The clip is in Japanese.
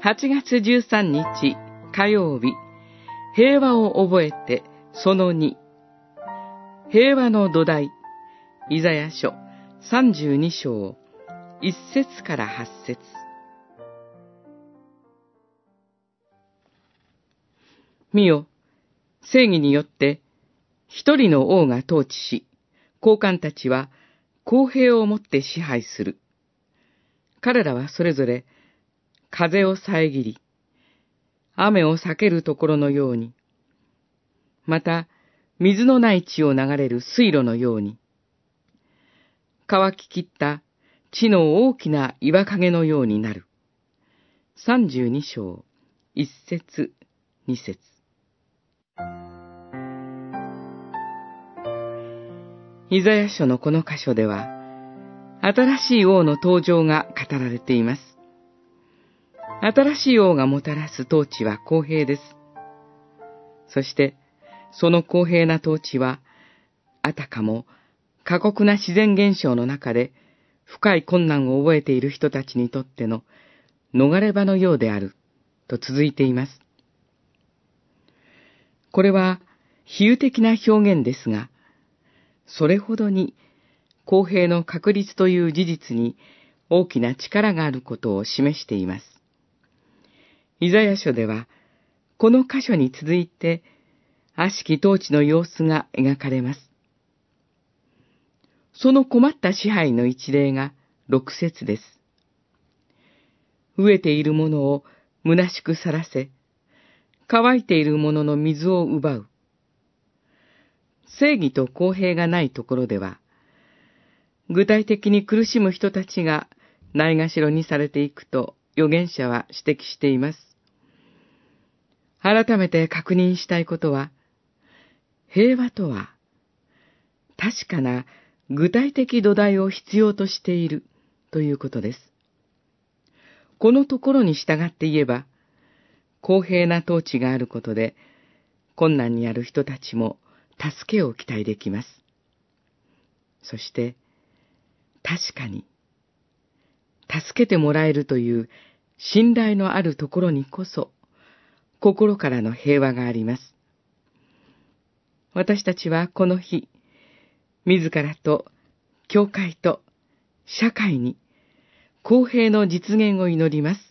8月13日火曜日、平和を覚えてその2、平和の土台、イザヤ書32章、1節から8節。見よ、正義によって一人の王が統治し、高官たちは公平をもって支配する。彼らはそれぞれ風を遮り、雨を避けるところのように、また水のない地を流れる水路のように、乾ききった地の大きな岩陰のようになる。三十二章、一節、二節。イザヤ書のこの箇所では、新しい王の登場が語られています。新しい王がもたらす統治は公平です。そして、その公平な統治は、あたかも過酷な自然現象の中で深い困難を覚えている人たちにとっての逃れ場のようであると続いています。これは比喩的な表現ですが、それほどに公平の確率という事実に大きな力があることを示しています。イザヤ書では、この箇所に続いて、悪しき統治の様子が描かれます。その困った支配の一例が六節です。飢えているものを虚しくさらせ、乾いているものの水を奪う。正義と公平がないところでは、具体的に苦しむ人たちがないがしろにされていくと預言者は指摘しています。改めて確認したいことは、平和とは、確かな具体的土台を必要としているということです。このところに従って言えば、公平な統治があることで、困難にある人たちも助けを期待できます。そして、確かに、助けてもらえるという信頼のあるところにこそ、心からの平和があります。私たちはこの日、自らと、教会と、社会に、公平の実現を祈ります。